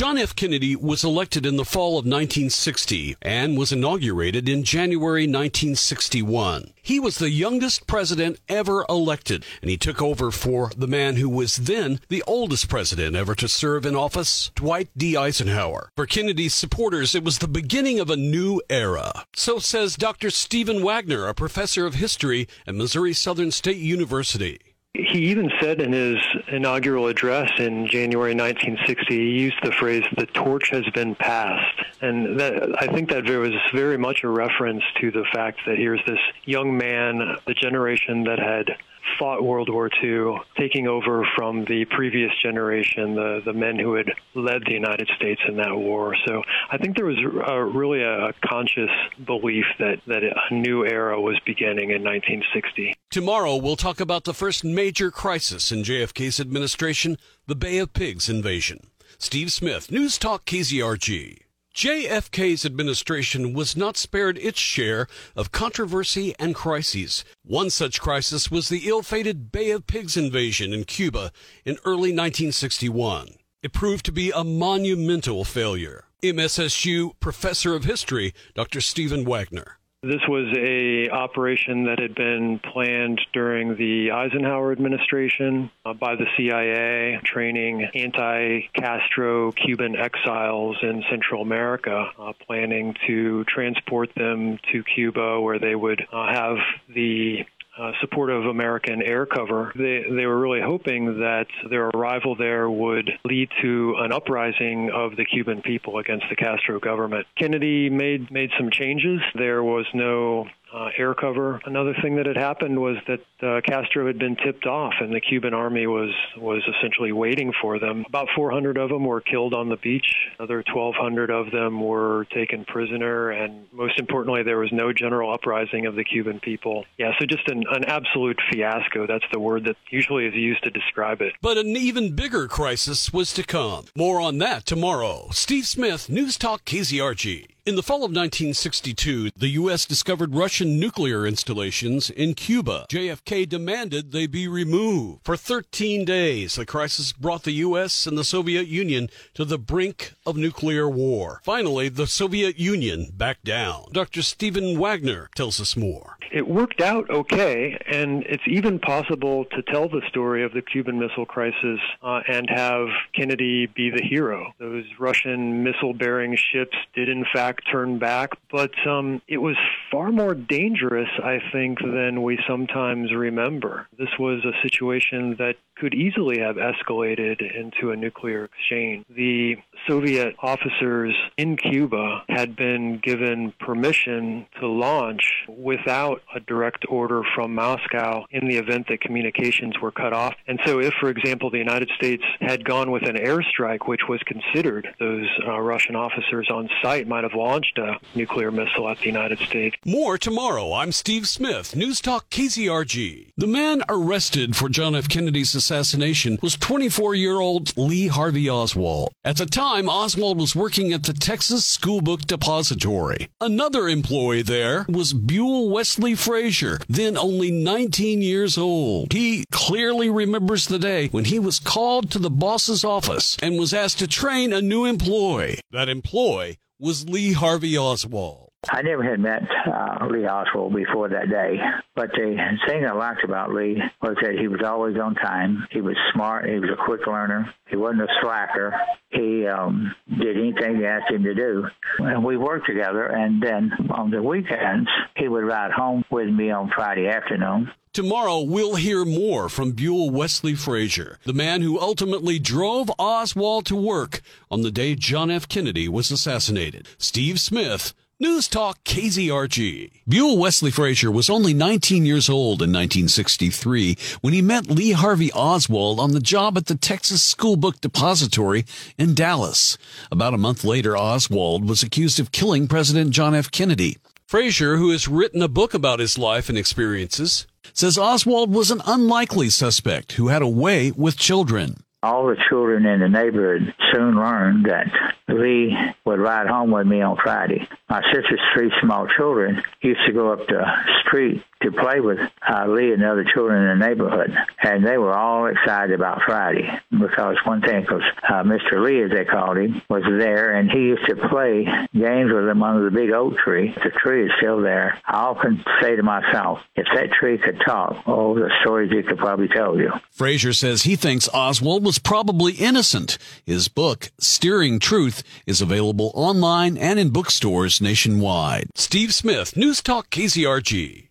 John F. Kennedy was elected in the fall of 1960 and was inaugurated in January 1961. He was the youngest president ever elected, and he took over for the man who was then the oldest president ever to serve in office, Dwight D. Eisenhower. For Kennedy's supporters, it was the beginning of a new era. So says Dr. Stephen Wagner, a professor of history at Missouri Southern State University. He even said in his inaugural address in January 1960, he used the phrase, the torch has been passed. And that, I think that there was very much a reference to the fact that here's this young man, the generation that had fought World War II, taking over from the previous generation, the, the men who had led the United States in that war. So I think there was a, really a conscious belief that, that a new era was beginning in 1960. Tomorrow, we'll talk about the first major crisis in JFK's administration the Bay of Pigs invasion. Steve Smith, News Talk KZRG. JFK's administration was not spared its share of controversy and crises. One such crisis was the ill fated Bay of Pigs invasion in Cuba in early 1961. It proved to be a monumental failure. MSSU professor of history, Dr. Stephen Wagner. This was a operation that had been planned during the Eisenhower administration uh, by the CIA, training anti-Castro Cuban exiles in Central America, uh, planning to transport them to Cuba where they would uh, have the uh, supportive American air cover. They, they were really hoping that their arrival there would lead to an uprising of the Cuban people against the Castro government. Kennedy made made some changes. There was no uh, air cover. Another thing that had happened was that uh, Castro had been tipped off, and the Cuban army was was essentially waiting for them. About 400 of them were killed on the beach. Another 1,200 of them were taken prisoner, and most importantly, there was no general uprising of the Cuban people. Yeah, so just an, an absolute fiasco. That's the word that usually is used to describe it. But an even bigger crisis was to come. More on that tomorrow. Steve Smith, News Talk KZRG. In the fall of 1962, the U.S. discovered Russian nuclear installations in Cuba. JFK demanded they be removed. For 13 days, the crisis brought the U.S. and the Soviet Union to the brink of nuclear war. Finally, the Soviet Union backed down. Dr. Stephen Wagner tells us more. It worked out okay, and it's even possible to tell the story of the Cuban Missile Crisis uh, and have Kennedy be the hero. Those Russian missile bearing ships did, in fact, turn back, but um, it was far more dangerous, I think, than we sometimes remember. This was a situation that could easily have escalated into a nuclear exchange. The Soviet officers in Cuba had been given permission to launch without a direct order from Moscow in the event that communications were cut off. And so, if, for example, the United States had gone with an airstrike, which was considered, those uh, Russian officers on site might have launched a nuclear missile at the United States. More tomorrow. I'm Steve Smith, News Talk KZRG. The man arrested for John F. Kennedy's assassination was 24 year old Lee Harvey Oswald. At the time, Oswald was working at the Texas School Book Depository. Another employee there was Buell Wesley Frazier, then only 19 years old. He clearly remembers the day when he was called to the boss's office and was asked to train a new employee. That employee was Lee Harvey Oswald. I never had met uh, Lee Oswald before that day, but the thing I liked about Lee was that he was always on time. He was smart. He was a quick learner. He wasn't a slacker. He um, did anything you asked him to do. And we worked together, and then on the weekends, he would ride home with me on Friday afternoon. Tomorrow, we'll hear more from Buell Wesley Frazier, the man who ultimately drove Oswald to work on the day John F. Kennedy was assassinated. Steve Smith, News Talk KZRG. Buell Wesley Frazier was only 19 years old in 1963 when he met Lee Harvey Oswald on the job at the Texas School Book Depository in Dallas. About a month later, Oswald was accused of killing President John F. Kennedy. Frazier, who has written a book about his life and experiences, says Oswald was an unlikely suspect who had a way with children. All the children in the neighborhood soon learned that Lee would ride home with me on Friday. My sister's three small children used to go up the street to play with uh, Lee and the other children in the neighborhood. And they were all excited about Friday because one thing, because uh, Mr. Lee, as they called him, was there and he used to play games with them under the big oak tree. The tree is still there. I often say to myself, if that tree could talk, oh, the stories it could probably tell you. Frazier says he thinks Oswald was probably innocent. His book, Steering Truth, is available online and in bookstores nationwide. Steve Smith, News Talk KZRG.